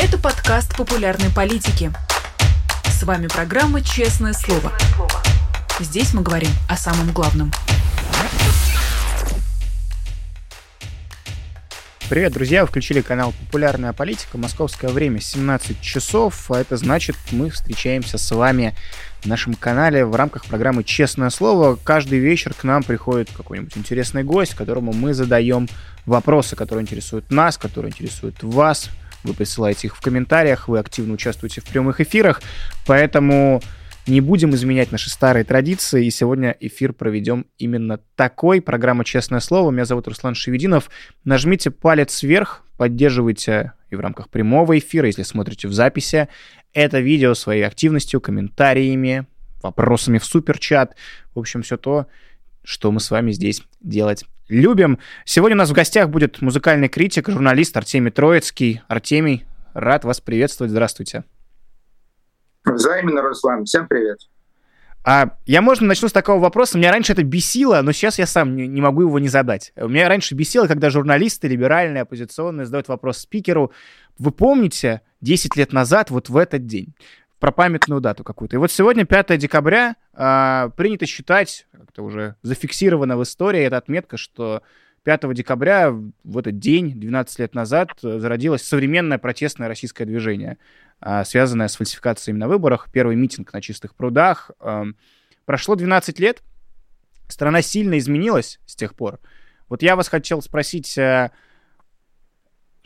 Это подкаст популярной политики. С вами программа «Честное слово». Здесь мы говорим о самом главном. Привет, друзья! Вы включили канал «Популярная политика». Московское время 17 часов, а это значит, мы встречаемся с вами в нашем канале в рамках программы «Честное слово». Каждый вечер к нам приходит какой-нибудь интересный гость, которому мы задаем вопросы, которые интересуют нас, которые интересуют вас. Вы присылаете их в комментариях, вы активно участвуете в прямых эфирах, поэтому не будем изменять наши старые традиции, и сегодня эфир проведем именно такой. Программа «Честное слово». Меня зовут Руслан Шевединов. Нажмите палец вверх, поддерживайте и в рамках прямого эфира, если смотрите в записи, это видео своей активностью, комментариями, вопросами в суперчат. В общем, все то, что мы с вами здесь делать любим. Сегодня у нас в гостях будет музыкальный критик, журналист Артемий Троицкий. Артемий, рад вас приветствовать. Здравствуйте. Взаимно, Руслан. Всем привет. А я, можно, начну с такого вопроса. Меня раньше это бесило, но сейчас я сам не, не могу его не задать. Меня раньше бесило, когда журналисты, либеральные, оппозиционные, задают вопрос спикеру. Вы помните 10 лет назад, вот в этот день? Про памятную дату какую-то. И вот сегодня, 5 декабря, э, принято считать, как-то уже зафиксировано в истории эта отметка, что 5 декабря, в этот день, 12 лет назад, зародилось современное протестное российское движение, э, связанное с фальсификациями на выборах. Первый митинг на чистых прудах. Э, прошло 12 лет, страна сильно изменилась с тех пор. Вот я вас хотел спросить, э,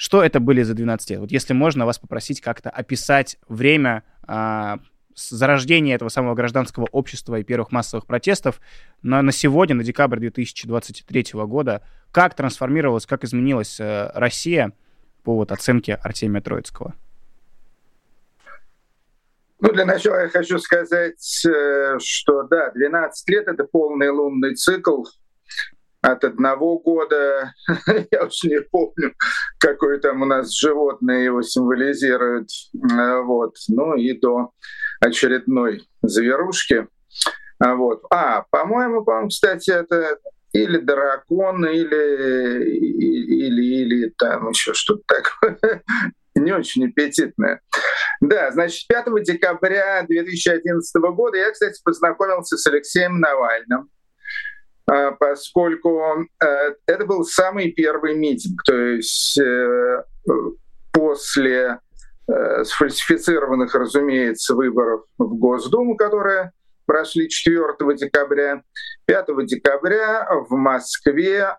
что это были за 12 лет? Вот если можно вас попросить как-то описать время а, зарождения этого самого гражданского общества и первых массовых протестов на, на сегодня, на декабрь 2023 года, как трансформировалась, как изменилась э, Россия по вот оценке Артемия Троицкого? Ну, для начала я хочу сказать, э, что да, 12 лет — это полный лунный цикл, от одного года, я уж не помню, какое там у нас животное его символизирует, э, вот, ну и до очередной зверушки. А вот. А, по-моему, по-моему, кстати, это или дракон, или, или, или там еще что-то такое. Не очень аппетитное. Да, значит, 5 декабря 2011 года я, кстати, познакомился с Алексеем Навальным. А, поскольку э, это был самый первый митинг, то есть э, после э, сфальсифицированных, разумеется, выборов в Госдуму, которые прошли 4 декабря. 5 декабря в Москве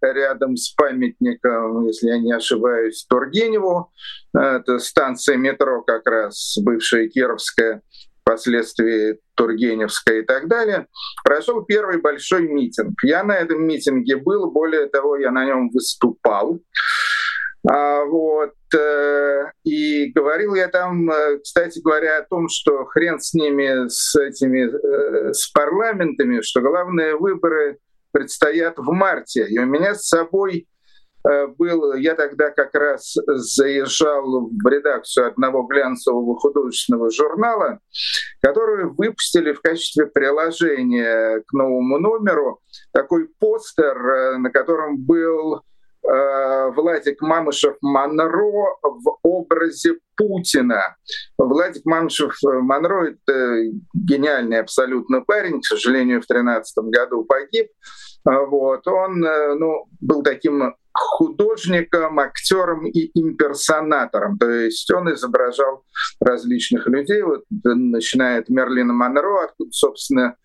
рядом с памятником, если я не ошибаюсь, Тургеневу, это станция метро как раз бывшая Кировская, впоследствии Тургеневская и так далее, прошел первый большой митинг. Я на этом митинге был, более того, я на нем выступал. А, вот, э, и говорил я там, э, кстати говоря, о том, что хрен с ними, с этими, э, с парламентами, что главные выборы предстоят в марте. И у меня с собой был, я тогда как раз заезжал в редакцию одного глянцевого художественного журнала, который выпустили в качестве приложения к новому номеру такой постер, э, на котором был э, Владик Мамышев Монро в образе Путина. Владик Мамышев Монро — это гениальный абсолютно парень, к сожалению, в 2013 году погиб. Вот. Он ну, был таким художником, актером и имперсонатором. То есть он изображал различных людей, вот, начиная от Мерлина Монро, откуда, собственно,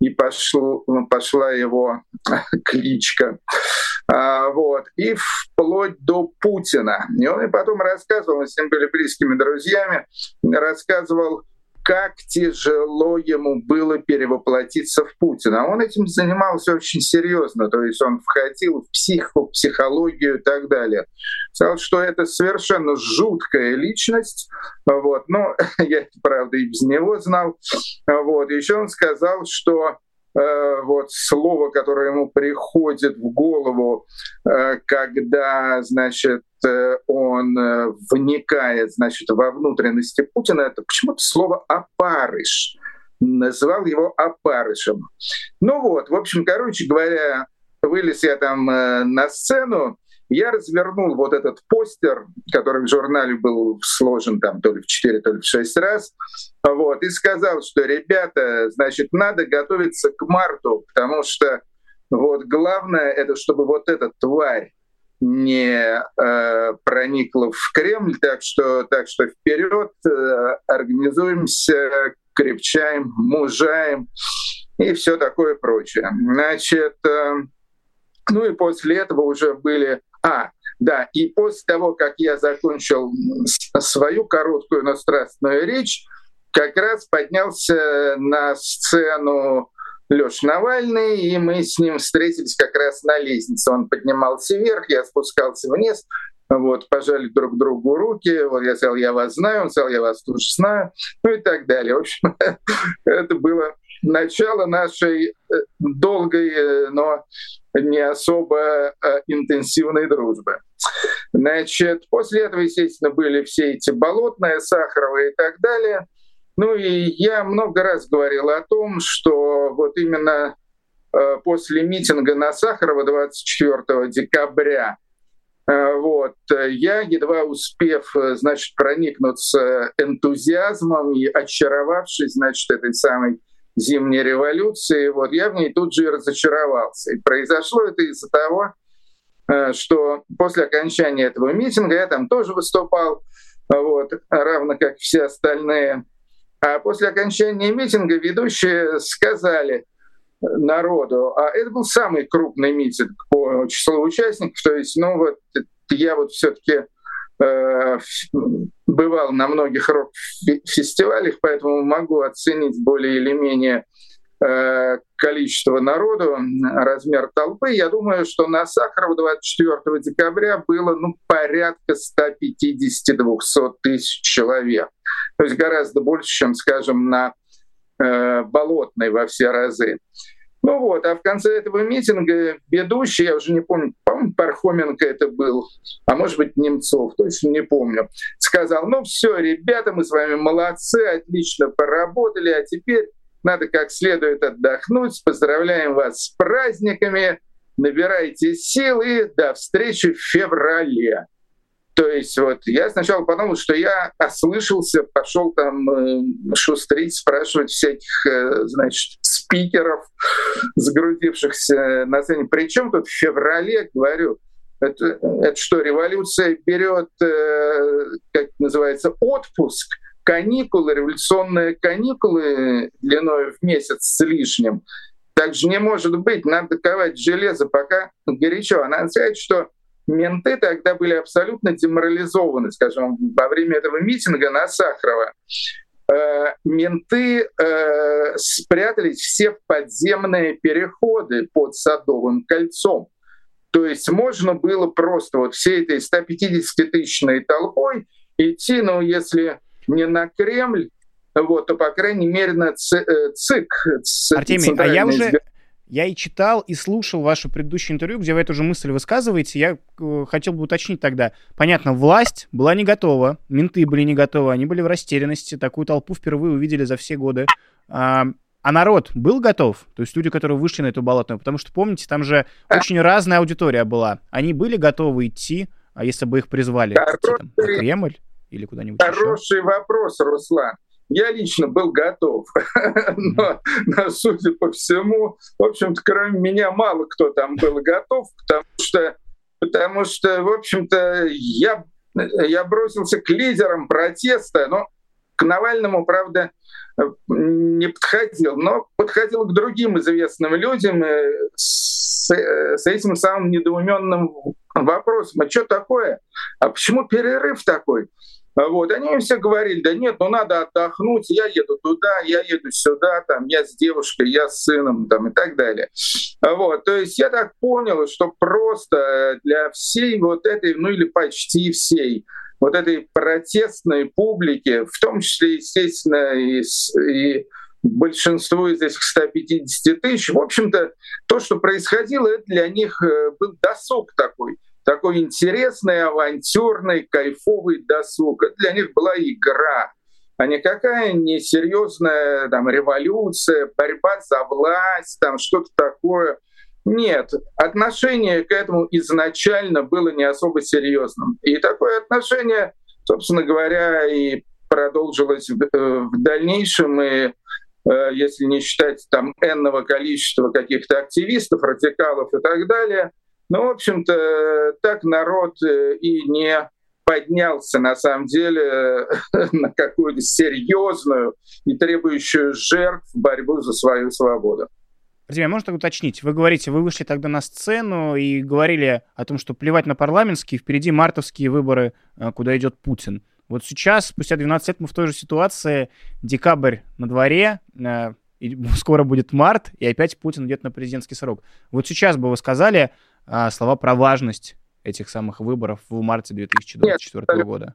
и пошло, пошла его кличка. А, вот. И вплоть до Путина. И он и потом рассказывал, мы с ним были близкими друзьями, рассказывал, как тяжело ему было перевоплотиться в Путина. Он этим занимался очень серьезно, то есть он входил в психику, психологию и так далее. Сказал, что это совершенно жуткая личность, вот, но я, правда, и без него знал. Вот. Еще он сказал, что Э, вот слово, которое ему приходит в голову, э, когда, значит, он вникает, значит, во внутренности Путина, это почему-то слово «опарыш». Называл его опарышем. Ну вот, в общем, короче говоря, вылез я там на сцену, Я развернул вот этот постер, который в журнале был сложен там то ли в 4, то ли в 6 раз, вот, и сказал, что, ребята, значит, надо готовиться к марту, потому что вот главное это, чтобы вот эта тварь не э, проникла в Кремль, так что, так что вперед, э, организуемся, крепчаем, мужаем и все такое прочее. Значит, э, ну и после этого уже были... А, да, и после того, как я закончил свою короткую, но страстную речь, как раз поднялся на сцену Леш Навальный, и мы с ним встретились как раз на лестнице. Он поднимался вверх, я спускался вниз, вот, пожали друг другу руки, вот я сказал, я вас знаю, он сказал, я вас тоже знаю, ну и так далее. В общем, это было начало нашей э, долгой, э, но не особо э, интенсивной дружбы. Значит, после этого, естественно, были все эти болотные, сахаровые и так далее. Ну и я много раз говорил о том, что вот именно после митинга на Сахарова 24 декабря вот. Я, едва успев, значит, проникнуться энтузиазмом и очаровавшись, значит, этой самой зимней революции, вот я в ней тут же и разочаровался. И произошло это из-за того, э, что после окончания этого митинга я там тоже выступал, вот, равно как все остальные. А после окончания митинга ведущие сказали народу, а это был самый крупный митинг по числу участников, то есть, ну вот я вот все-таки Э, бывал на многих рок-фестивалях, поэтому могу оценить более или менее э, количество народу, размер толпы. Я думаю, что на Сахарова 24 декабря было ну, порядка 150-200 тысяч человек. То есть гораздо больше, чем, скажем, на э, Болотной во все разы. Ну вот, а в конце этого митинга ведущий, я уже не помню, по-моему, Пархоменко это был, а может быть Немцов, точно не помню, сказал, ну все, ребята, мы с вами молодцы, отлично поработали, а теперь надо как следует отдохнуть, поздравляем вас с праздниками, набирайте сил и до встречи в феврале. То есть вот я сначала подумал, что я ослышался, пошел там э, шустрить, спрашивать всяких, э, значит, спикеров, сгрудившихся на сцене. Причем тут в феврале, говорю, это, это что, революция берет, э, как называется, отпуск, каникулы, революционные каникулы длиной в месяц с лишним. Так же не может быть, надо ковать железо, пока горячо. А надо сказать, что менты тогда были абсолютно деморализованы, скажем, во время этого митинга на Сахарова. Э, менты э, спрятались все в подземные переходы под Садовым кольцом. То есть можно было просто вот всей этой 150-тысячной толпой идти, ну, если не на Кремль, вот, то, по крайней мере, на ЦИК. Э, Артемий, а я уже, я и читал, и слушал ваше предыдущее интервью, где вы эту же мысль высказываете. Я э, хотел бы уточнить тогда. Понятно, власть была не готова, менты были не готовы, они были в растерянности. Такую толпу впервые увидели за все годы. А, а народ был готов? То есть люди, которые вышли на эту болотную? Потому что, помните, там же очень разная аудитория была. Они были готовы идти, а если бы их призвали Хороший, там, в Кремль или куда-нибудь Хороший еще? вопрос, Руслан. Я лично был готов, но, но, судя по всему, в общем-то, кроме меня мало кто там был готов, потому что, потому что в общем-то, я, я бросился к лидерам протеста, но к Навальному, правда, не подходил, но подходил к другим известным людям с, с этим самым недоуменным вопросом, а что такое? А почему перерыв такой? Вот, они все говорили, да нет, ну надо отдохнуть, я еду туда, я еду сюда, там, я с девушкой, я с сыном, там, и так далее. Вот, то есть я так понял, что просто для всей вот этой, ну или почти всей, вот этой протестной публики, в том числе, естественно, и, и большинству из этих 150 тысяч, в общем-то, то, что происходило, это для них э, был досуг такой — такой интересный, авантюрный, кайфовый досуг. Это для них была игра, а никакая не серьезная там, революция, борьба за власть, там что-то такое. Нет, отношение к этому изначально было не особо серьезным. И такое отношение, собственно говоря, и продолжилось в, э, в дальнейшем. И э, если не считать там энного количества каких-то активистов, радикалов и так далее, ну, в общем-то, так народ э, и не поднялся на самом деле на какую-то серьезную и требующую жертв борьбу за свою свободу. Артемий, а можно так уточнить? Вы говорите, вы вышли тогда на сцену и говорили о том, что плевать на парламентские, впереди мартовские выборы, э, куда идет Путин. Вот сейчас, спустя 12 лет, мы в той же ситуации. Декабрь на дворе, э, скоро будет март, и опять Путин идет на президентский срок. Вот сейчас бы вы сказали э, слова про важность этих самых выборов в марте 2024 нет, года?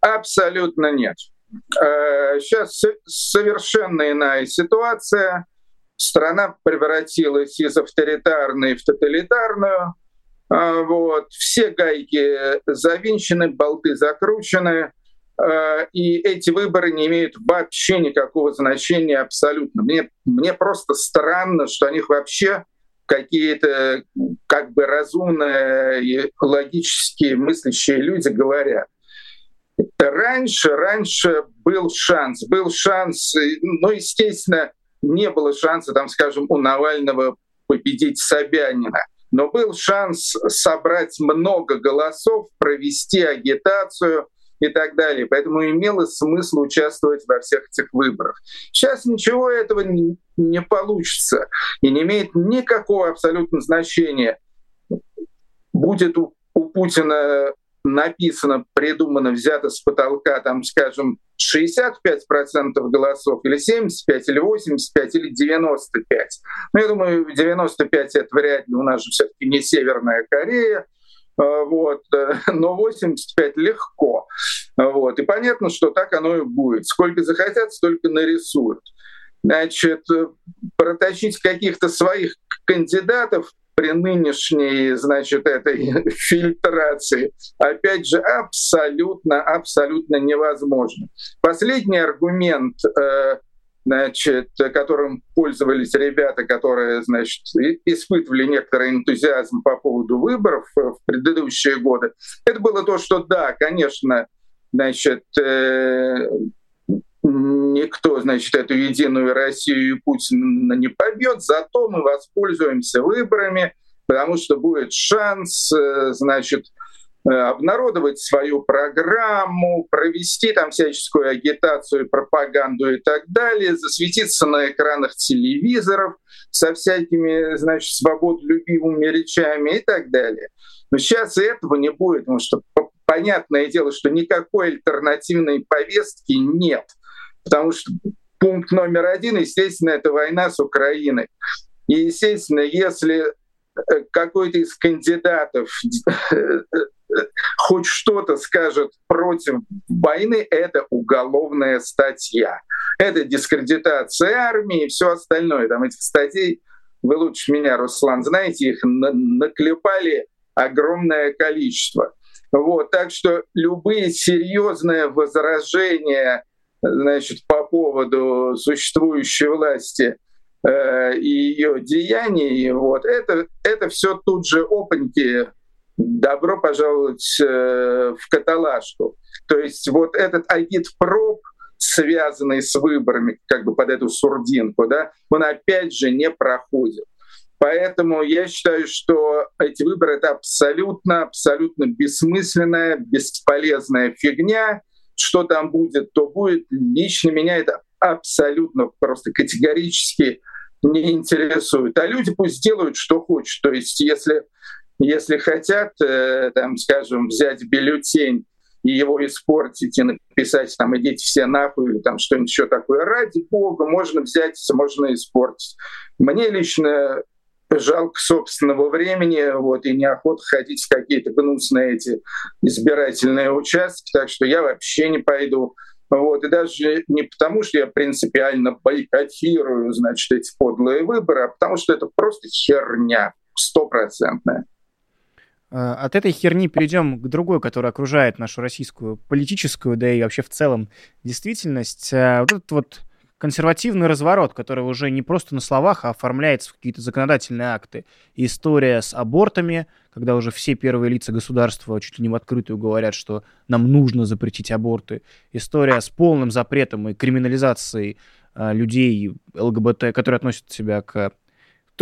Абсолютно нет. Сейчас совершенно иная ситуация страна превратилась из авторитарной в тоталитарную. А, вот. Все гайки завинчены, болты закручены, а, и эти выборы не имеют вообще никакого значения абсолютно. Мне, мне просто странно, что о них вообще какие-то как бы разумные и логически мыслящие люди говорят. Раньше, раньше был шанс, был шанс, ну, естественно, не было шанса, там, скажем, у Навального победить Собянина. Но был шанс собрать много голосов, провести агитацию и так далее. Поэтому имело смысл участвовать во всех этих выборах. Сейчас ничего этого не, получится и не имеет никакого абсолютно значения. Будет у, у Путина написано, придумано, взято с потолка, там, скажем, 65% голосов, или 75, или 85, или 95. Ну, я думаю, 95 это вряд ли, у нас же все-таки не Северная Корея, вот, но 85 легко. Вот, и понятно, что так оно и будет. Сколько захотят, столько нарисуют. Значит, протащить каких-то своих кандидатов при нынешней, значит, этой фильтрации, опять же, абсолютно, абсолютно невозможно. Последний аргумент, э, значит, которым пользовались ребята, которые, значит, испытывали некоторый энтузиазм по поводу выборов в предыдущие годы, это было то, что да, конечно, значит, э, никто, значит, эту единую Россию и Путин не побьет, зато мы воспользуемся выборами, потому что будет шанс, э, значит, э, обнародовать свою программу, провести там всяческую агитацию, пропаганду и так далее, засветиться на экранах телевизоров со всякими, значит, свободолюбивыми речами и так далее. Но сейчас этого не будет, потому что понятное дело, что никакой альтернативной повестки нет – Потому что пункт номер один, естественно, это война с Украиной. И, естественно, если э, какой-то из кандидатов хоть что-то скажет против войны, это уголовная статья. Это дискредитация армии и все остальное. Там этих статей, вы лучше меня, Руслан, знаете, их наклепали огромное количество. Вот, так что любые серьезные возражения значит, по поводу существующей власти э, и ее деяний, вот, это, это все тут же опаньки, добро пожаловать э, в каталажку. То есть вот этот агит-проб, связанный с выборами, как бы под эту сурдинку, да, он опять же не проходит. Поэтому я считаю, что эти выборы — это абсолютно, абсолютно бессмысленная, бесполезная фигня, что там будет, то будет. Лично меня это абсолютно просто категорически не интересует. А люди пусть делают, что хочут. То есть если, если хотят, э, там, скажем, взять бюллетень и его испортить и написать там «идите все нахуй» или там что-нибудь еще такое, ради бога, можно взять, можно испортить. Мне лично жалко собственного времени, вот, и неохота ходить в какие-то гнусные эти избирательные участки, так что я вообще не пойду. Вот, и даже не потому, что я принципиально бойкотирую, значит, эти подлые выборы, а потому что это просто херня стопроцентная. А, от этой херни перейдем к другой, которая окружает нашу российскую политическую, да и вообще в целом действительность. А, вот этот вот консервативный разворот, который уже не просто на словах, а оформляется в какие-то законодательные акты. история с абортами, когда уже все первые лица государства чуть ли не в открытую говорят, что нам нужно запретить аборты. История с полным запретом и криминализацией э, людей ЛГБТ, которые относят себя к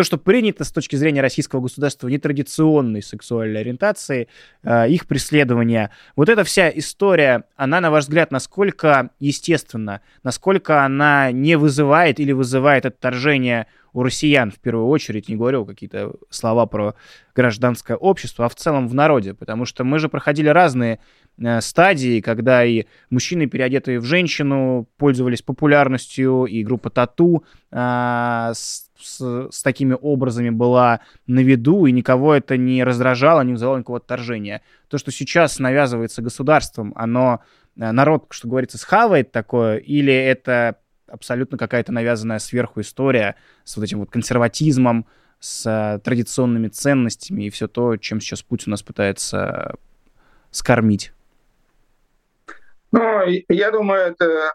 то, что принято с точки зрения российского государства нетрадиционной сексуальной ориентации, э, их преследования. Вот эта вся история, она, на ваш взгляд, насколько естественна, насколько она не вызывает или вызывает отторжение у россиян в первую очередь, не говорю какие-то слова про гражданское общество, а в целом в народе, потому что мы же проходили разные э, стадии, когда и мужчины, переодетые в женщину, пользовались популярностью, и группа Тату э, с, с такими образами была на виду, и никого это не раздражало, не вызывало никакого отторжения. То, что сейчас навязывается государством, оно, э, народ, что говорится, схавает такое, или это абсолютно какая-то навязанная сверху история с вот этим вот консерватизмом, с э, традиционными ценностями и все то, чем сейчас Путин нас пытается скормить? Ну, я думаю, это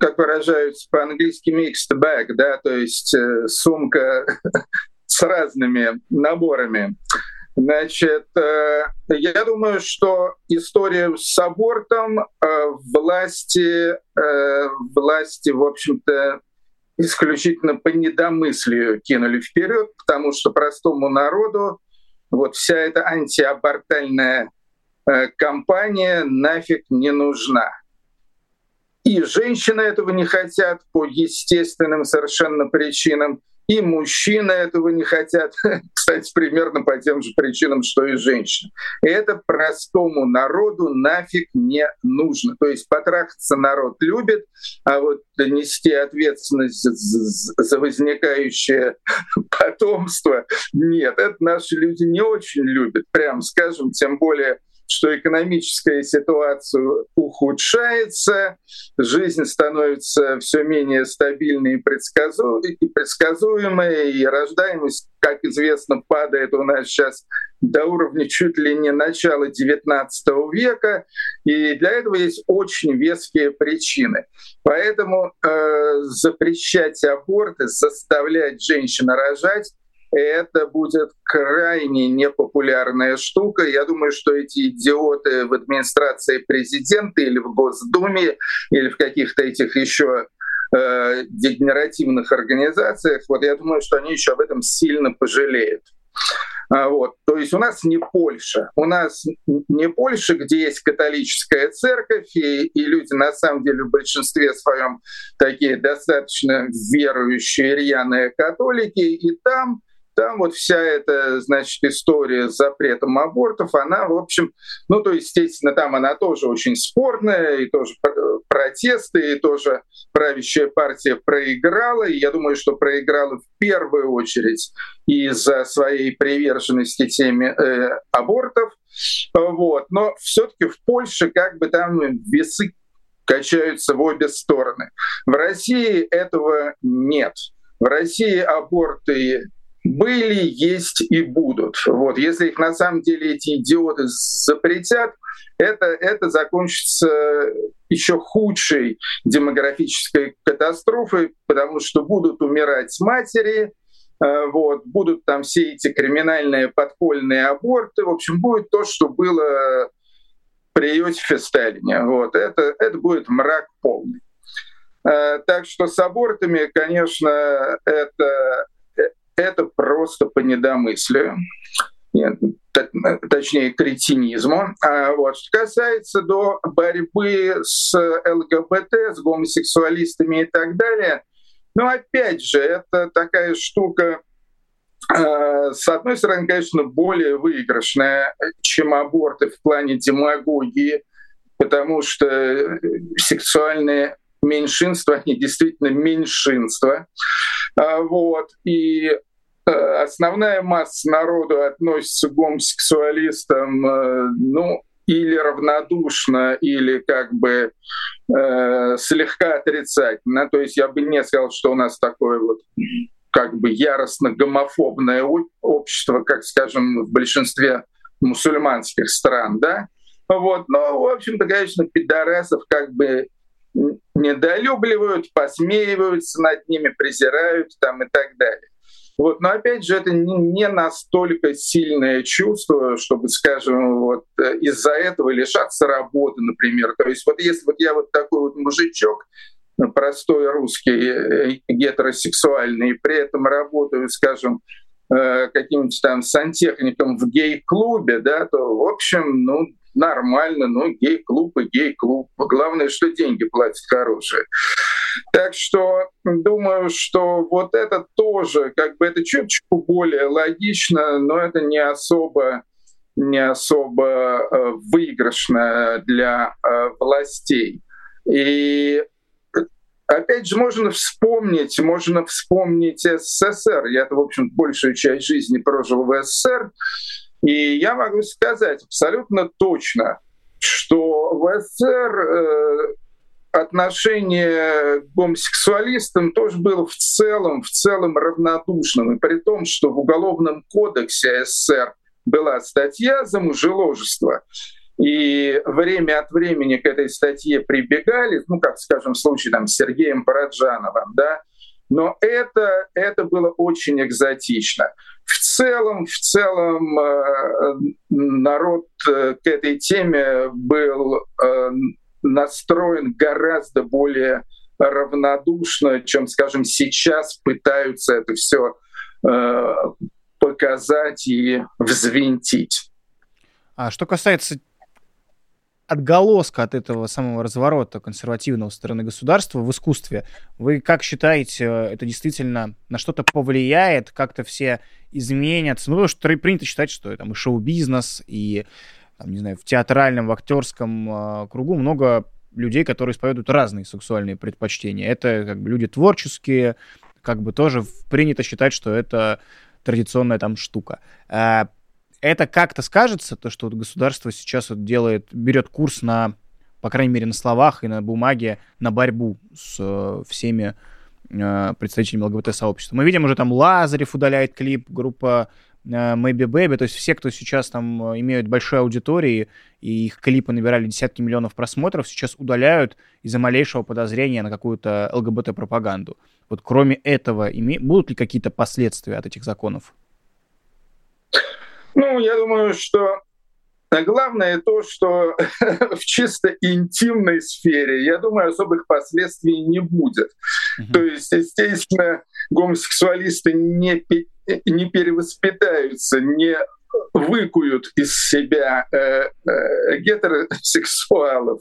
как выражаются по-английски, mixed bag, да, то есть э, сумка с разными наборами. Значит, э, я думаю, что история с абортом э, власти, э, власти, в общем-то, исключительно по недомыслию кинули вперед, потому что простому народу вот вся эта антиабортальная э, кампания нафиг не нужна. И женщины этого не хотят по естественным совершенно причинам, и мужчины этого не хотят, кстати, примерно по тем же причинам, что и женщины. Это простому народу нафиг не нужно. То есть потрахаться народ любит, а вот нести ответственность за возникающее потомство нет. Это наши люди не очень любят, прям скажем, тем более что экономическая ситуация ухудшается, жизнь становится все менее стабильной и, предсказу... и предсказуемой, и рождаемость, как известно, падает у нас сейчас до уровня чуть ли не начала XIX века, и для этого есть очень веские причины. Поэтому э, запрещать аборты, заставлять женщин рожать это будет крайне непопулярная штука. Я думаю, что эти идиоты в администрации президента или в Госдуме, или в каких-то этих еще э, дегенеративных организациях, вот я думаю, что они еще об этом сильно пожалеют. А, вот. То есть у нас не Польша. У нас не Польша, где есть католическая церковь, и, и люди на самом деле в большинстве своем такие достаточно верующие, рьяные католики, и там там вот вся эта, значит, история с запретом абортов, она, в общем, ну, то, естественно, там она тоже очень спорная, и тоже протесты, и тоже правящая партия проиграла, и я думаю, что проиграла в первую очередь из-за своей приверженности теме э, абортов, вот. Но все-таки в Польше как бы там весы качаются в обе стороны. В России этого нет. В России аборты были, есть и будут. Вот. Если их на самом деле эти идиоты запретят, это, это закончится еще худшей демографической катастрофой, потому что будут умирать матери, э, вот, будут там все эти криминальные подпольные аборты. В общем, будет то, что было при Иосифе Сталине. Вот. Это, это будет мрак полный. Э, так что с абортами, конечно, это это просто по недомыслию. Нет, точнее, кретинизму. А вот. Что касается до борьбы с ЛГБТ, с гомосексуалистами и так далее, ну, опять же, это такая штука, э, с одной стороны, конечно, более выигрышная, чем аборты в плане демагогии, потому что сексуальные меньшинства, они действительно меньшинства. А, вот. И э, основная масса народу относится к гомосексуалистам, э, ну, или равнодушно, или как бы э, слегка отрицательно. То есть я бы не сказал, что у нас такое вот как бы яростно гомофобное общество, как, скажем, в большинстве мусульманских стран, да. Вот. Но, в общем-то, конечно, пидорасов как бы недолюбливают, посмеиваются над ними, презирают там и так далее. Вот. Но опять же, это не настолько сильное чувство, чтобы, скажем, вот э, из-за этого лишаться работы, например. То есть вот если вот я вот такой вот мужичок, э, простой русский, э, гетеросексуальный, и при этом работаю, скажем, каким-нибудь там сантехником в гей-клубе, да, то, в общем, ну, нормально, ну, гей-клуб и гей-клуб. Главное, что деньги платят хорошие. Так что думаю, что вот это тоже, как бы это чуточку более логично, но это не особо не особо э, выигрышно для э, властей. И опять же, можно вспомнить, можно вспомнить СССР. Я-то, в общем, большую часть жизни прожил в СССР. И я могу сказать абсолютно точно, что в СССР э, отношение к гомосексуалистам тоже было в целом, в целом равнодушным. И при том, что в Уголовном кодексе СССР была статья за мужеложество, и время от времени к этой статье прибегали, ну, как, скажем, в случае там, с Сергеем Параджановым, да, но это, это было очень экзотично. В целом, в целом э, народ э, к этой теме был э, настроен гораздо более равнодушно, чем, скажем, сейчас пытаются это все показать и взвинтить. А что касается отголоска от этого самого разворота консервативного стороны государства в искусстве. Вы как считаете, это действительно на что-то повлияет, как-то все изменятся? Ну, потому что принято считать, что там и шоу-бизнес, и, там, не знаю, в театральном, в актерском э, кругу много людей, которые исповедуют разные сексуальные предпочтения. Это как бы люди творческие, как бы тоже принято считать, что это традиционная там штука. Это как-то скажется, то, что вот государство сейчас вот делает, берет курс на, по крайней мере, на словах и на бумаге, на борьбу с э, всеми э, представителями ЛГБТ-сообщества. Мы видим уже там Лазарев удаляет клип, группа э, Maybe Baby, то есть все, кто сейчас там э, имеют большие аудитории, и их клипы набирали десятки миллионов просмотров, сейчас удаляют из-за малейшего подозрения на какую-то ЛГБТ-пропаганду. Вот кроме этого, име... будут ли какие-то последствия от этих законов? Ну, я думаю, что главное то, что в чисто интимной сфере, я думаю, особых последствий не будет. Mm-hmm. То есть, естественно, гомосексуалисты не, не перевоспитаются, не выкуют из себя э, э, гетеросексуалов.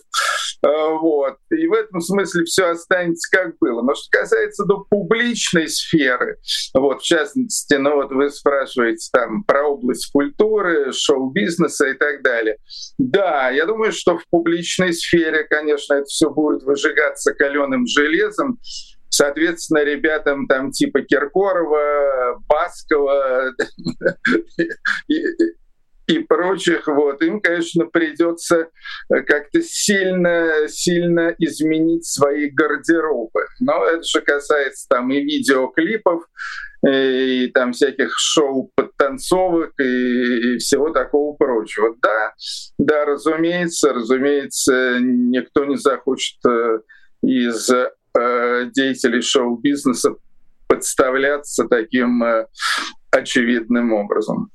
Э, вот. И в этом смысле все останется как было. Но что касается до публичной сферы, вот, в частности, ну вот вы спрашиваете там про область культуры, шоу-бизнеса и так далее. Да, я думаю, что в публичной сфере, конечно, это все будет выжигаться каленым железом. Соответственно, ребятам там типа Киркорова, Баскова и, и прочих, вот, им, конечно, придется как-то сильно, сильно изменить свои гардеробы. Но это же касается там и видеоклипов, и там всяких шоу подтанцовок и, и всего такого прочего. Да, да, разумеется, разумеется, никто не захочет э, из Э, деятелей шоу-бизнеса подставляться таким э, очевидным образом.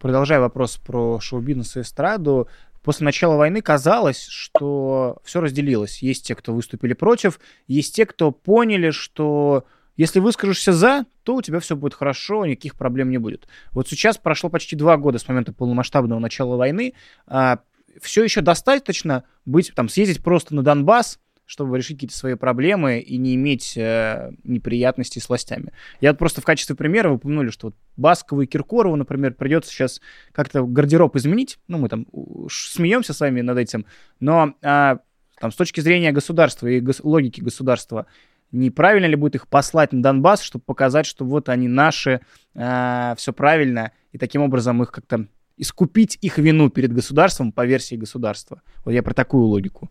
Продолжая вопрос про шоу-бизнес и эстраду, после начала войны казалось, что все разделилось. Есть те, кто выступили против, есть те, кто поняли, что если выскажешься за, то у тебя все будет хорошо, никаких проблем не будет. Вот сейчас прошло почти два года с момента полномасштабного начала войны. А, все еще достаточно быть, там, съездить просто на Донбасс, чтобы решить какие-то свои проблемы и не иметь э, неприятностей с властями. Я вот просто в качестве примера вы упомянули, что вот Баскову и Киркорову, например, придется сейчас как-то гардероб изменить. Ну, мы там смеемся с вами над этим, но э, там с точки зрения государства и гос- логики государства, неправильно ли будет их послать на Донбасс, чтобы показать, что вот они наши, э, все правильно, и таким образом их как-то искупить их вину перед государством по версии государства. Вот я про такую логику.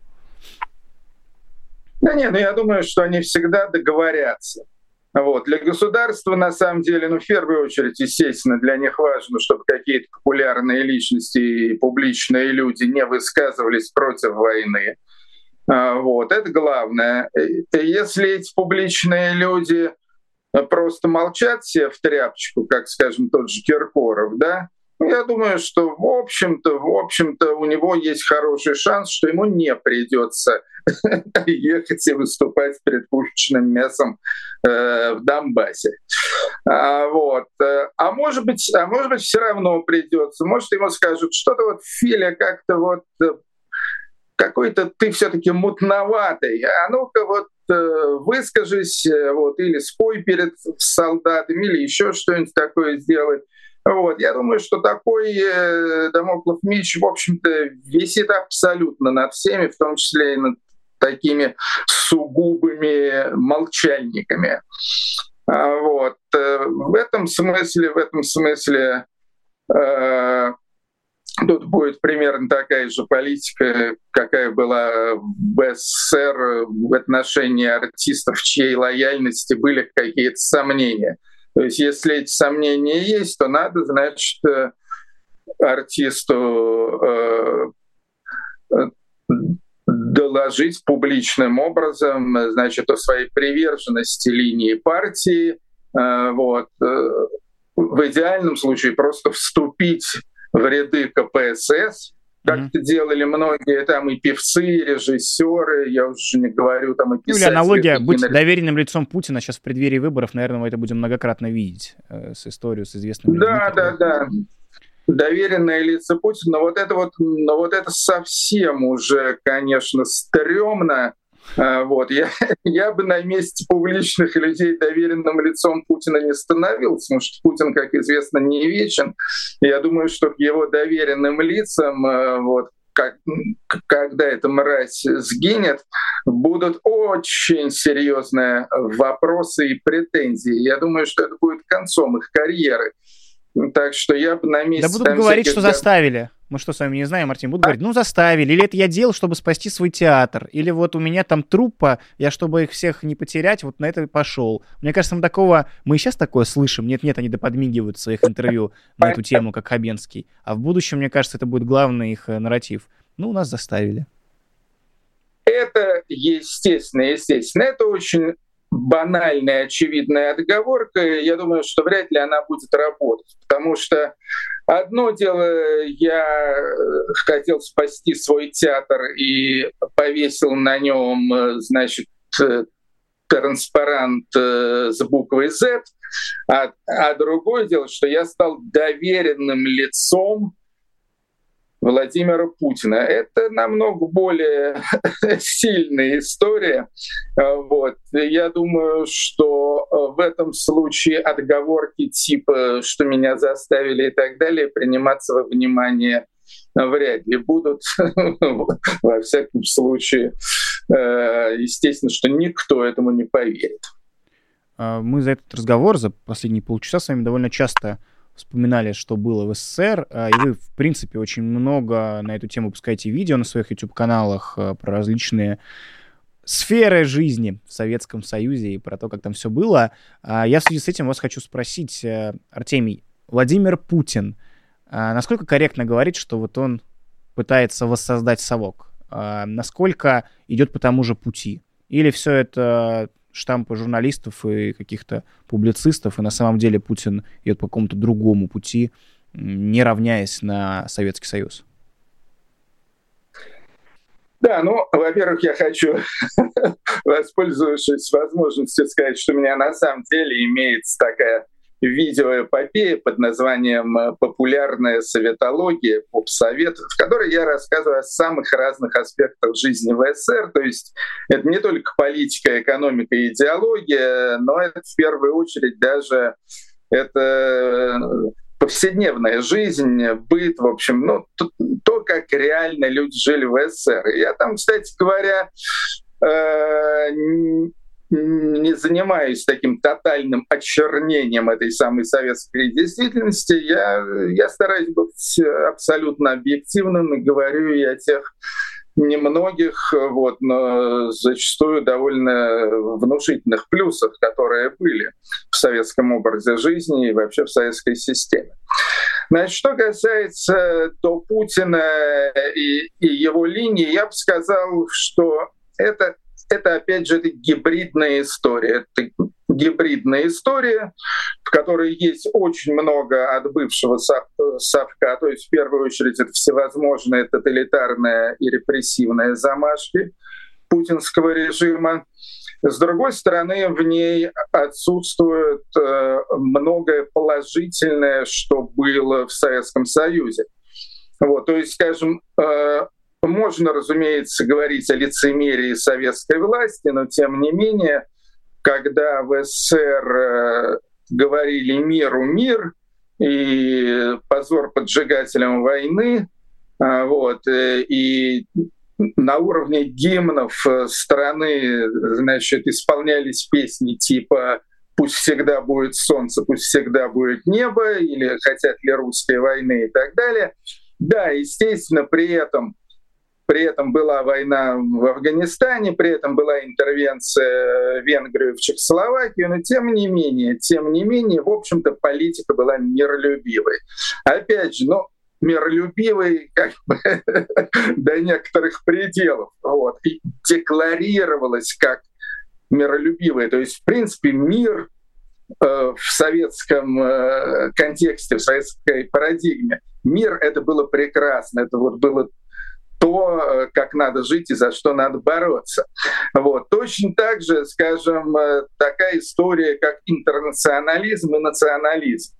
Да нет, ну я думаю, что они всегда договорятся. Вот. Для государства, на самом деле, ну, в первую очередь, естественно, для них важно, чтобы какие-то популярные личности и публичные люди не высказывались против войны. Вот, это главное. Если эти публичные люди просто молчат все в тряпочку, как, скажем, тот же Киркоров, да, я думаю, что в общем-то, в общем-то у него есть хороший шанс, что ему не придется ехать и выступать перед пушечным мясом э, в Донбассе. А, вот. Э, а может быть, а может быть, все равно придется. Может, ему скажут, что-то вот Филя как-то вот э, какой-то ты все-таки мутноватый. А ну-ка вот э, выскажись, вот, или спой перед солдатами, или еще что-нибудь такое сделать. Вот. Я думаю, что такой э, Дамоклов меч, в общем-то, висит абсолютно над всеми, в том числе и над такими сугубыми молчальниками. А, вот. Э, в этом смысле, в этом смысле э, тут будет примерно такая же политика, какая была в СССР в отношении артистов, в чьей лояльности были какие-то сомнения – то есть если эти сомнения есть, то надо, значит, э, артисту э, э, доложить публичным образом, значит, о своей приверженности линии партии, вот, в идеальном случае просто вступить в ряды КПСС, как mm-hmm. это делали многие там и певцы, и режиссеры, я уже не говорю там и писатели. Или аналогия, быть доверенным лицом Путина сейчас в преддверии выборов, наверное, мы это будем многократно видеть э, с историей, с известными Да, людьми, да, да. Доверенное лицо Путина, но вот это вот, но вот это совсем уже, конечно, стрёмно, вот. Я, я бы на месте публичных людей доверенным лицом Путина не становился, потому что Путин, как известно, не вечен. Я думаю, что к его доверенным лицам а, вот, как, когда эта мразь сгинет, будут очень серьезные вопросы и претензии. Я думаю, что это будет концом их карьеры. Так что я бы на месте... Да будут говорить, что заставили. Мы что, с вами не знаем, Мартин? Будут говорить, ну, заставили. Или это я делал, чтобы спасти свой театр. Или вот у меня там труппа, я, чтобы их всех не потерять, вот на это пошел. Мне кажется, мы такого... Мы сейчас такое слышим. Нет-нет, они доподмигивают в своих интервью на эту тему, как Хабенский. А в будущем, мне кажется, это будет главный их э, нарратив. Ну, нас заставили. Это естественно, естественно. Это очень банальная, очевидная отговорка, я думаю, что вряд ли она будет работать. Потому что одно дело, я хотел спасти свой театр и повесил на нем, значит, транспарант э, с буквой Z, а, а другое дело, что я стал доверенным лицом Владимира Путина. Это намного более сильная история. А, вот. Я думаю, что а, в этом случае отговорки типа, что меня заставили и так далее, приниматься во внимание вряд ли будут. Во всяком случае, а, естественно, что никто этому не поверит. Мы за этот разговор, за последние полчаса с вами довольно часто вспоминали, что было в СССР, а, и вы, в принципе, очень много на эту тему выпускаете видео на своих YouTube-каналах а, про различные сферы жизни в Советском Союзе и про то, как там все было. А, я в связи с этим вас хочу спросить, э, Артемий, Владимир Путин, насколько корректно говорить, что вот он пытается воссоздать совок? Насколько идет по тому же пути? Или все это штампы журналистов и каких-то публицистов, и на самом деле Путин идет по какому-то другому пути, не равняясь на Советский Союз? Да, ну, во-первых, я хочу, воспользовавшись возможностью, сказать, что у меня на самом деле имеется такая видеоэпопея под названием э, «Популярная советология», поп-совет, в которой я рассказываю о самых разных аспектах жизни в СССР. То есть это не только политика, экономика и идеология, но это в первую очередь даже это э, повседневная жизнь, быт, в общем, ну, то, то как реально люди жили в СССР. Я там, кстати говоря, э, не занимаюсь таким тотальным очернением этой самой советской действительности. Я, я стараюсь быть абсолютно объективным и говорю и о тех немногих, вот, но зачастую довольно внушительных плюсах, которые были в советском образе жизни и вообще в советской системе. Значит, что касается до Путина и, и его линии, я бы сказал, что это, это опять же, это гибридная история. Это гибридная история, в которой есть очень много от бывшего Совка, то есть в первую очередь это всевозможные тоталитарные и репрессивные замашки путинского режима. С другой стороны, в ней отсутствует э, многое положительное, что было в Советском Союзе. Вот, то есть, скажем, э, можно, разумеется, говорить о лицемерии советской власти, но тем не менее, когда в СССР э, говорили миру мир и позор поджигателям войны, вот, и на уровне гимнов э, страны, значит, исполнялись песни типа «Пусть всегда будет солнце, пусть всегда будет небо» или «Хотят ли русские войны» и так далее. Да, естественно, при этом при этом была война в Афганистане, при этом была интервенция Венгрии в Чехословакию, но тем не менее, тем не менее, в общем-то, политика была миролюбивой. Опять же, ну, миролюбивый как бы, до некоторых пределов. Вот. И декларировалось как миролюбивое. То есть, в принципе, мир э, в советском э, контексте, в советской парадигме, мир это было прекрасно, это вот было то, э, как надо жить и за что надо бороться. Вот. Точно так же, скажем, э, такая история, как интернационализм и национализм.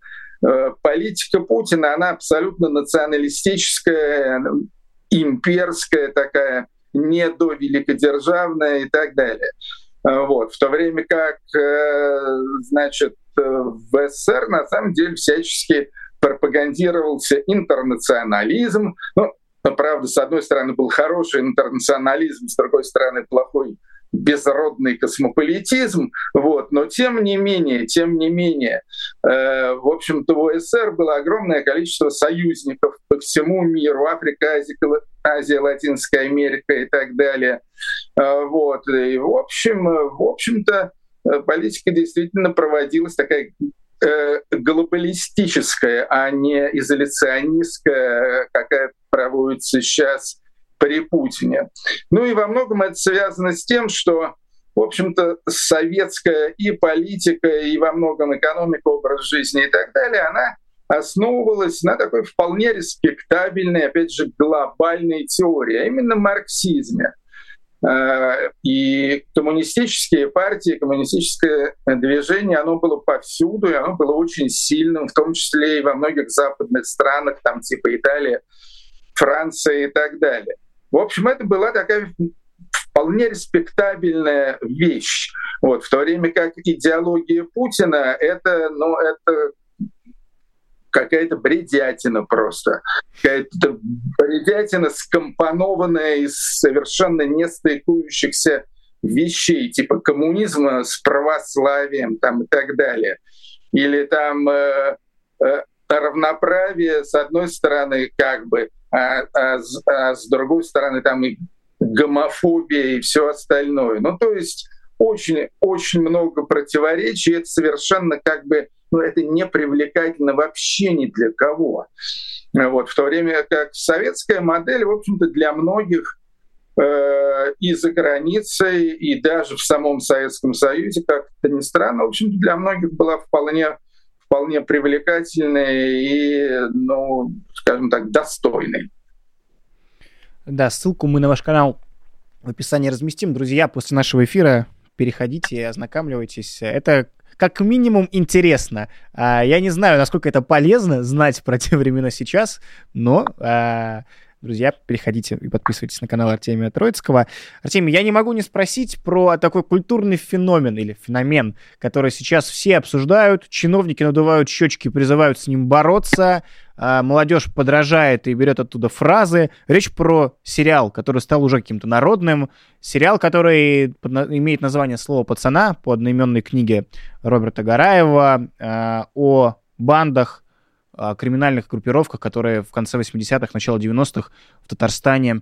Э, политика Путина, она абсолютно националистическая, имперская такая, не до великодержавная и так далее. Вот. В то время как, значит, в СССР на самом деле всячески пропагандировался интернационализм. Ну, правда, с одной стороны был хороший интернационализм, с другой стороны плохой безродный космополитизм, вот, но тем не менее, тем не менее, э, в общем-то, в СССР было огромное количество союзников по всему миру, Африка, Азия, Азия Латинская Америка и так далее, э, вот, и в общем, в общем-то, э, политика действительно проводилась такая э, глобалистическая, а не изоляционистская, какая проводится сейчас при Путине. Ну и во многом это связано с тем, что в общем-то, советская и политика, и во многом экономика, образ жизни и так далее, она основывалась на такой вполне респектабельной, опять же, глобальной теории, а именно марксизме. Э, и коммунистические партии, коммунистическое движение, оно было повсюду, и оно было очень сильным, в том числе и во многих западных странах, там типа Италия, Франция и так далее. В общем, это была такая вполне респектабельная вещь. Вот, в то время как идеология Путина это, ну, это какая-то бредятина просто. Какая-то бредятина, скомпонованная из совершенно не стыкующихся вещей, типа коммунизма с православием там, и так далее. Или там э, э, равноправие, с одной стороны, как бы, а, а, а с другой стороны там и гомофобия и все остальное. Ну, то есть очень-очень много противоречий, это совершенно как бы, ну, это не привлекательно вообще ни для кого. Вот, в то время как советская модель, в общем-то, для многих э, и за границей, и даже в самом Советском Союзе, как-то ни странно, в общем-то, для многих была вполне вполне привлекательный и, ну, скажем так, достойный. Да, ссылку мы на ваш канал в описании разместим. Друзья, после нашего эфира переходите ознакомливайтесь. Это как минимум интересно. А, я не знаю, насколько это полезно знать про те времена сейчас, но а, Друзья, переходите и подписывайтесь на канал Артемия Троицкого. Артемий, я не могу не спросить про такой культурный феномен или феномен, который сейчас все обсуждают. Чиновники надувают щечки, призывают с ним бороться. А молодежь подражает и берет оттуда фразы. Речь про сериал, который стал уже каким-то народным. Сериал, который имеет название «Слово пацана» по одноименной книге Роберта Гараева э, о бандах криминальных группировках, которые в конце 80-х, начало 90-х в Татарстане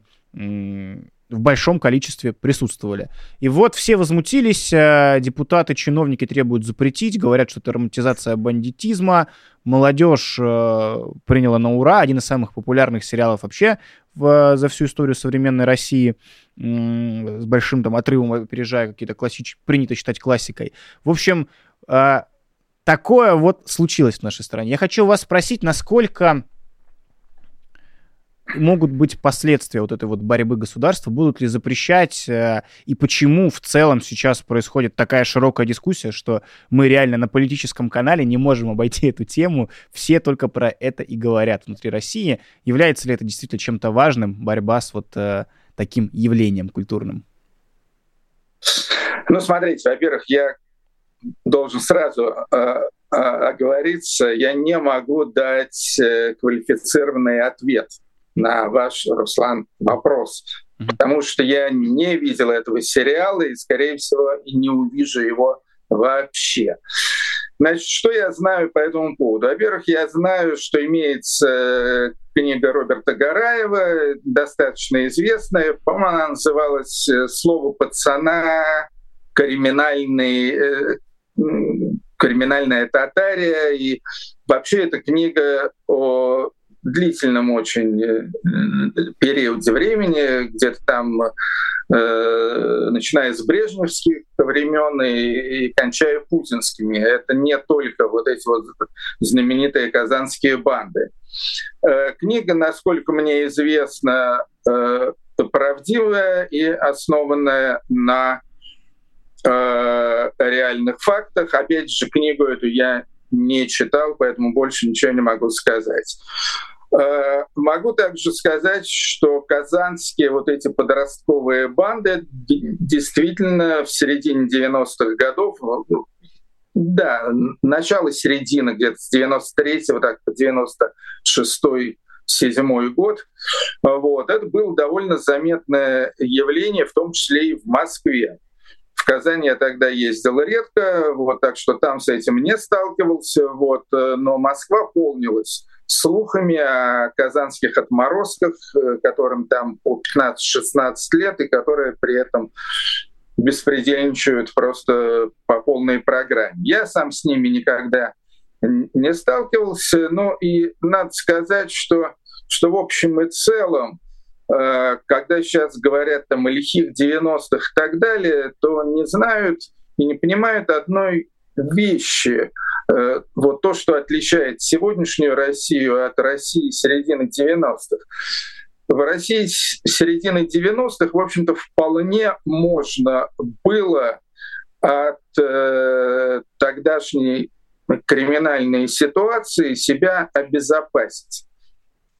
в большом количестве присутствовали. И вот все возмутились, э, депутаты, чиновники требуют запретить, говорят, что это романтизация бандитизма, молодежь э, приняла на ура, один из самых популярных сериалов вообще в, за всю историю современной России, с большим там отрывом опережая какие-то классич... принято считать классикой. В общем, э, такое вот случилось в нашей стране. Я хочу вас спросить, насколько могут быть последствия вот этой вот борьбы государства? Будут ли запрещать? Э, и почему в целом сейчас происходит такая широкая дискуссия, что мы реально на политическом канале не можем обойти эту тему? Все только про это и говорят внутри России. Является ли это действительно чем-то важным, борьба с вот э, таким явлением культурным? Ну, смотрите, во-первых, я должен сразу э, э, оговориться, я не могу дать э, квалифицированный ответ на ваш, Руслан, вопрос. Потому что я не видел этого сериала и, скорее всего, и не увижу его вообще. Значит, что я знаю по этому поводу? Во-первых, я знаю, что имеется э, книга Роберта Гараева, достаточно известная. По-моему, она называлась э, «Слово пацана. Криминальный криминальная татария. И вообще эта книга о длительном очень э, периоде времени, где-то там э, начиная с брежневских времен и, и кончая путинскими. Это не только вот эти вот знаменитые казанские банды. Э, книга, насколько мне известно, правдивая и основанная на э, реальных фактах. Опять же, книгу эту я не читал, поэтому больше ничего не могу сказать. Э, могу также сказать, что казанские вот эти подростковые банды действительно в середине 90-х годов, ну, да, начало середины, где-то с 93-го так по 96-й седьмой год. Вот. Это было довольно заметное явление, в том числе и в Москве. В Казани я тогда ездил редко, вот, так что там с этим не сталкивался, вот, э, но Москва полнилась слухами о казанских отморозках, э, которым там по 15-16 лет, и которые при этом беспредельничают просто по полной программе. Я сам с ними никогда не сталкивался, но и надо сказать, что, что в общем и целом, когда сейчас говорят там о лихих 90-х и так далее, то не знают и не понимают одной вещи. Э, вот то, что отличает сегодняшнюю Россию от России середины 90-х. В России середины 90-х, в общем-то, вполне можно было от э, тогдашней криминальной ситуации себя обезопасить.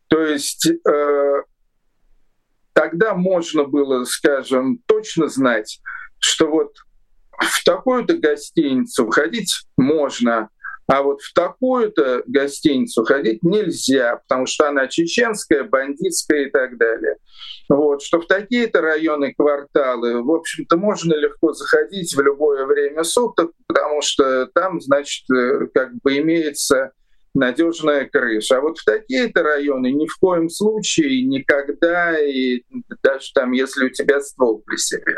То есть э, тогда можно было, скажем, точно знать, что вот в такую-то гостиницу входить можно, а вот в такую-то гостиницу ходить нельзя, потому что она чеченская, бандитская и так далее. Вот, что в такие-то районы, кварталы, в общем-то, можно легко заходить в любое время суток, потому что там, значит, э, как бы имеется надежная крыша. А вот в такие-то районы ни в коем случае, никогда, и даже там, если у тебя ствол при себе.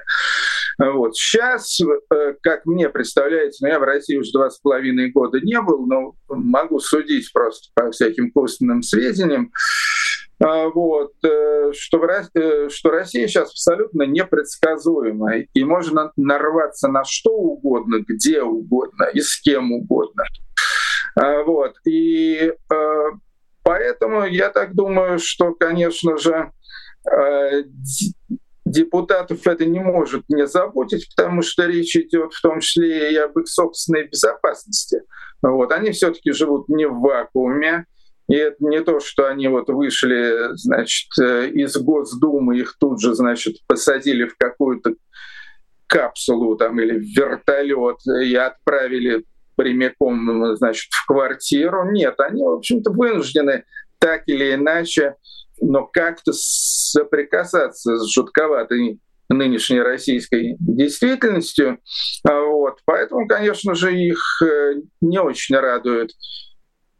Вот. Сейчас, э, как мне представляется, ну, я в России уже два с половиной года не был, но могу судить просто по всяким косвенным сведениям, а, вот, э, что, в, э, что Россия сейчас абсолютно непредсказуемая, и можно нарваться на что угодно, где угодно и с кем угодно. А, вот. И э, поэтому я так думаю, что, конечно же, э, депутатов это не может не заботить, потому что речь идет в том числе и об их собственной безопасности. Вот. Они все-таки живут не в вакууме, и это не то, что они вот вышли, значит, э, из Госдумы, их тут же, значит, посадили в какую-то капсулу там или в вертолет и отправили прямиком, значит, в квартиру. Нет, они, в общем-то, вынуждены так или иначе, но как-то соприкасаться с жутковатой нынешней российской действительностью. А вот. Поэтому, конечно же, их э, не очень радует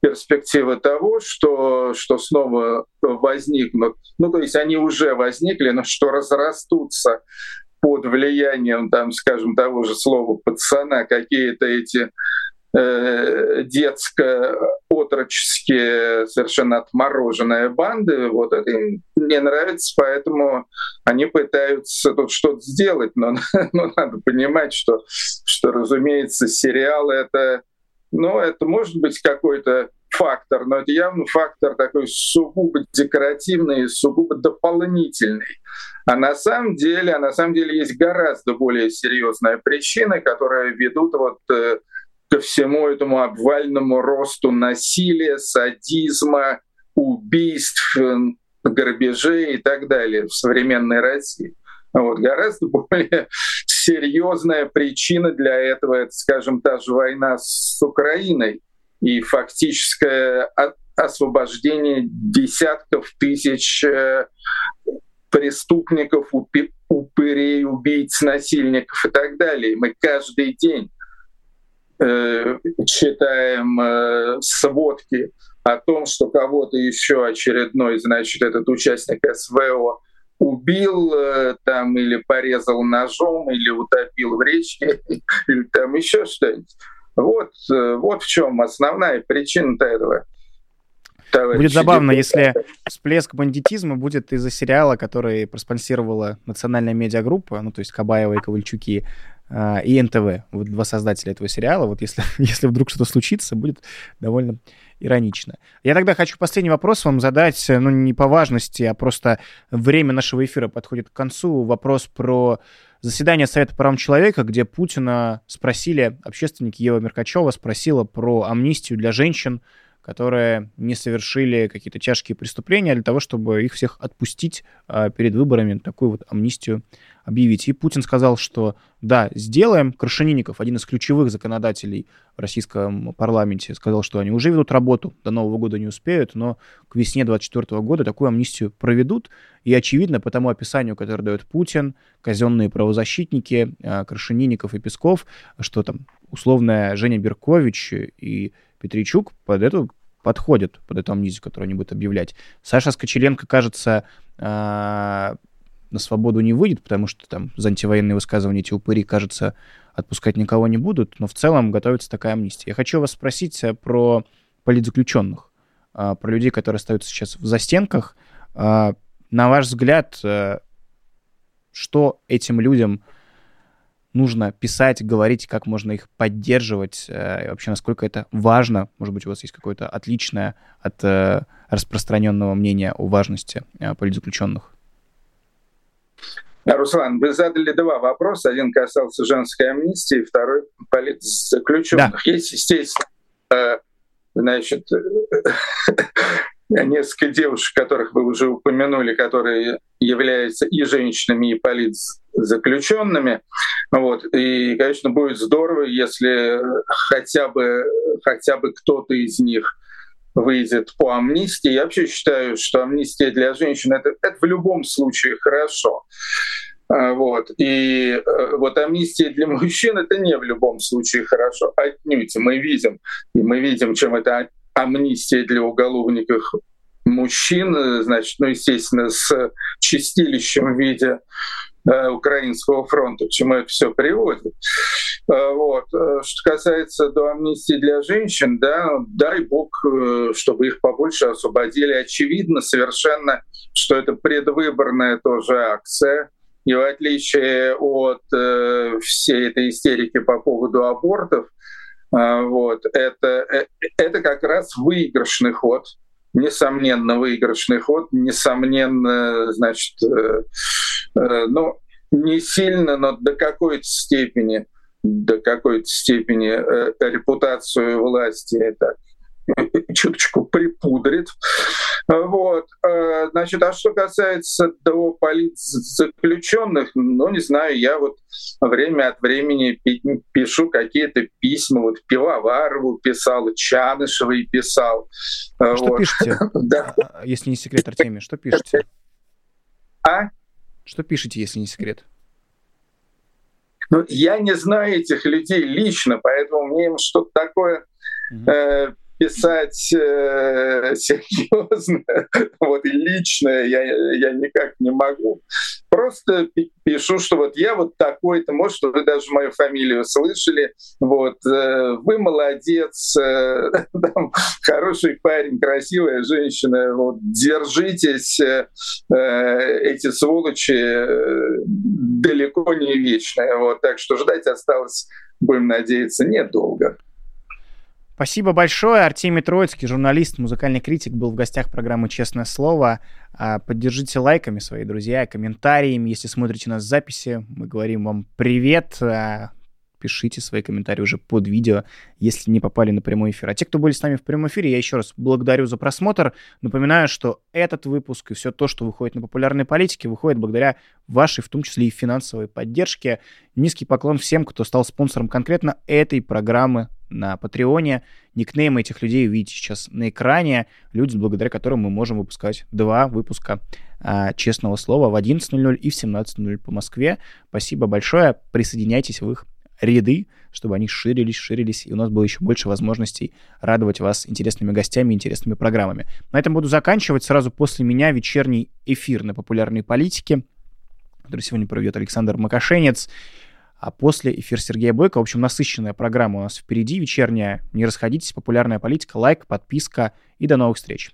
перспектива того, что, что снова возникнут, ну то есть они уже возникли, но что разрастутся под влиянием, там, скажем, того же слова пацана, какие-то эти э, детско-отроческие, совершенно отмороженные банды, вот это им не нравится, поэтому они пытаются тут что-то сделать, но, но надо понимать, что, что, разумеется, сериал это, ну, это может быть какой-то фактор, но это явно фактор такой сугубо декоративный, сугубо дополнительный. А на самом деле, а на самом деле есть гораздо более серьезная причина, которая ведут вот э, ко всему этому обвальному росту насилия, садизма, убийств, э, грабежей и так далее в современной России. Вот, гораздо более серьезная причина для этого, это, скажем, та же война с Украиной и фактическое освобождение десятков тысяч э, преступников, упырей, убийц, насильников и так далее. Мы каждый день э, читаем э, сводки о том, что кого-то еще очередной, значит, этот участник СВО убил э, там или порезал ножом, или утопил в речке, или там еще что-нибудь. Вот, э, вот в чем основная причина этого товарищи. Будет забавно, если всплеск бандитизма будет из-за сериала, который проспонсировала национальная медиагруппа, ну, то есть Кабаева и Ковальчуки, и НТВ, вот два создателя этого сериала. Вот если, если вдруг что-то случится, будет довольно иронично. Я тогда хочу последний вопрос вам задать, ну, не по важности, а просто время нашего эфира подходит к концу. Вопрос про заседание Совета по правам человека, где Путина спросили, общественник Ева Меркачева спросила про амнистию для женщин, которые не совершили какие-то тяжкие преступления, для того, чтобы их всех отпустить а, перед выборами, такую вот амнистию объявить. И Путин сказал, что да, сделаем. Крашенинников, один из ключевых законодателей в российском парламенте, сказал, что они уже ведут работу, до Нового года не успеют, но к весне 2024 года такую амнистию проведут. И очевидно, по тому описанию, которое дает Путин, казенные правозащитники, а, Крашенинников и Песков, что там условная Женя Беркович и Петричук под эту подходит, под эту амнистию, которую они будут объявлять. Саша Скочеленко, кажется, а, на свободу не выйдет, потому что там за антивоенные высказывания эти упыри, кажется, отпускать никого не будут, но в целом готовится такая амнистия. Я хочу вас спросить э, про политзаключенных, а, про людей, которые остаются сейчас в застенках. А, на ваш взгляд, э, что этим людям нужно писать, говорить, как можно их поддерживать, э, и вообще насколько это важно. Может быть, у вас есть какое-то отличное от э, распространенного мнения о важности э, политзаключенных? Руслан, вы задали два вопроса. Один касался женской амнистии, второй политзаключенных. Да. Есть, естественно, значит, несколько девушек, которых вы уже упомянули, которые являются и женщинами, и политзаключенными. Вот. И, конечно, будет здорово, если хотя бы, хотя бы кто-то из них выйдет по амнистии. Я вообще считаю, что амнистия для женщин это, это в любом случае хорошо. А, вот. И э, вот амнистия для мужчин это не в любом случае хорошо. Отнюдь мы видим, и мы видим, чем это амнистия для уголовников мужчин, значит, ну, естественно, с чистилищем в виде э, Украинского фронта, к чему это все приводит. Э, вот. Э, что касается до амнистии для женщин, да, дай бог, чтобы их побольше освободили. Очевидно совершенно, что это предвыборная тоже акция. И в отличие от э, всей этой истерики по поводу абортов, э, вот, это, э, это как раз выигрышный ход несомненно, выигрышный ход, несомненно, значит, э, э, ну, не сильно, но до какой-то степени, до какой-то степени э, репутацию власти это чуточку припудрит. Вот. Значит, а что касается того политзаключенных, ну, не знаю, я вот время от времени пишу какие-то письма, вот Пивоварову писал, Чанышевой писал. А что вот. пишете, да. А, если не секрет, Артемий, что пишете? А? Что пишете, если не секрет? Ну, я не знаю этих людей лично, поэтому мне им что-то такое э, писать э, серьезно, вот и личное я, я никак не могу. Просто пишу, что вот я вот такой-то, может, вы даже мою фамилию слышали, вот, э, вы молодец, э, там, хороший парень, красивая женщина, вот, держитесь, э, э эти сволочи э, далеко не вечные, вот, так что ждать осталось, будем надеяться, недолго. Спасибо большое. Артемий Троицкий, журналист, музыкальный критик, был в гостях программы «Честное слово». А, поддержите лайками свои друзья, комментариями. Если смотрите нас в записи, мы говорим вам привет. Пишите свои комментарии уже под видео, если не попали на прямой эфир. А те, кто были с нами в прямом эфире, я еще раз благодарю за просмотр. Напоминаю, что этот выпуск и все то, что выходит на популярной политике, выходит благодаря вашей, в том числе и финансовой поддержке. Низкий поклон всем, кто стал спонсором конкретно этой программы на Патреоне. Никнеймы этих людей видите сейчас на экране. Люди, благодаря которым мы можем выпускать два выпуска а, честного слова в 11.00 и в 17.00 по Москве. Спасибо большое. Присоединяйтесь в их ряды, чтобы они ширились, ширились, и у нас было еще больше возможностей радовать вас интересными гостями, интересными программами. На этом буду заканчивать. Сразу после меня вечерний эфир на популярной политике, который сегодня проведет Александр Макашенец. А после эфир Сергея Бойко. В общем, насыщенная программа у нас впереди, вечерняя. Не расходитесь, популярная политика, лайк, подписка и до новых встреч.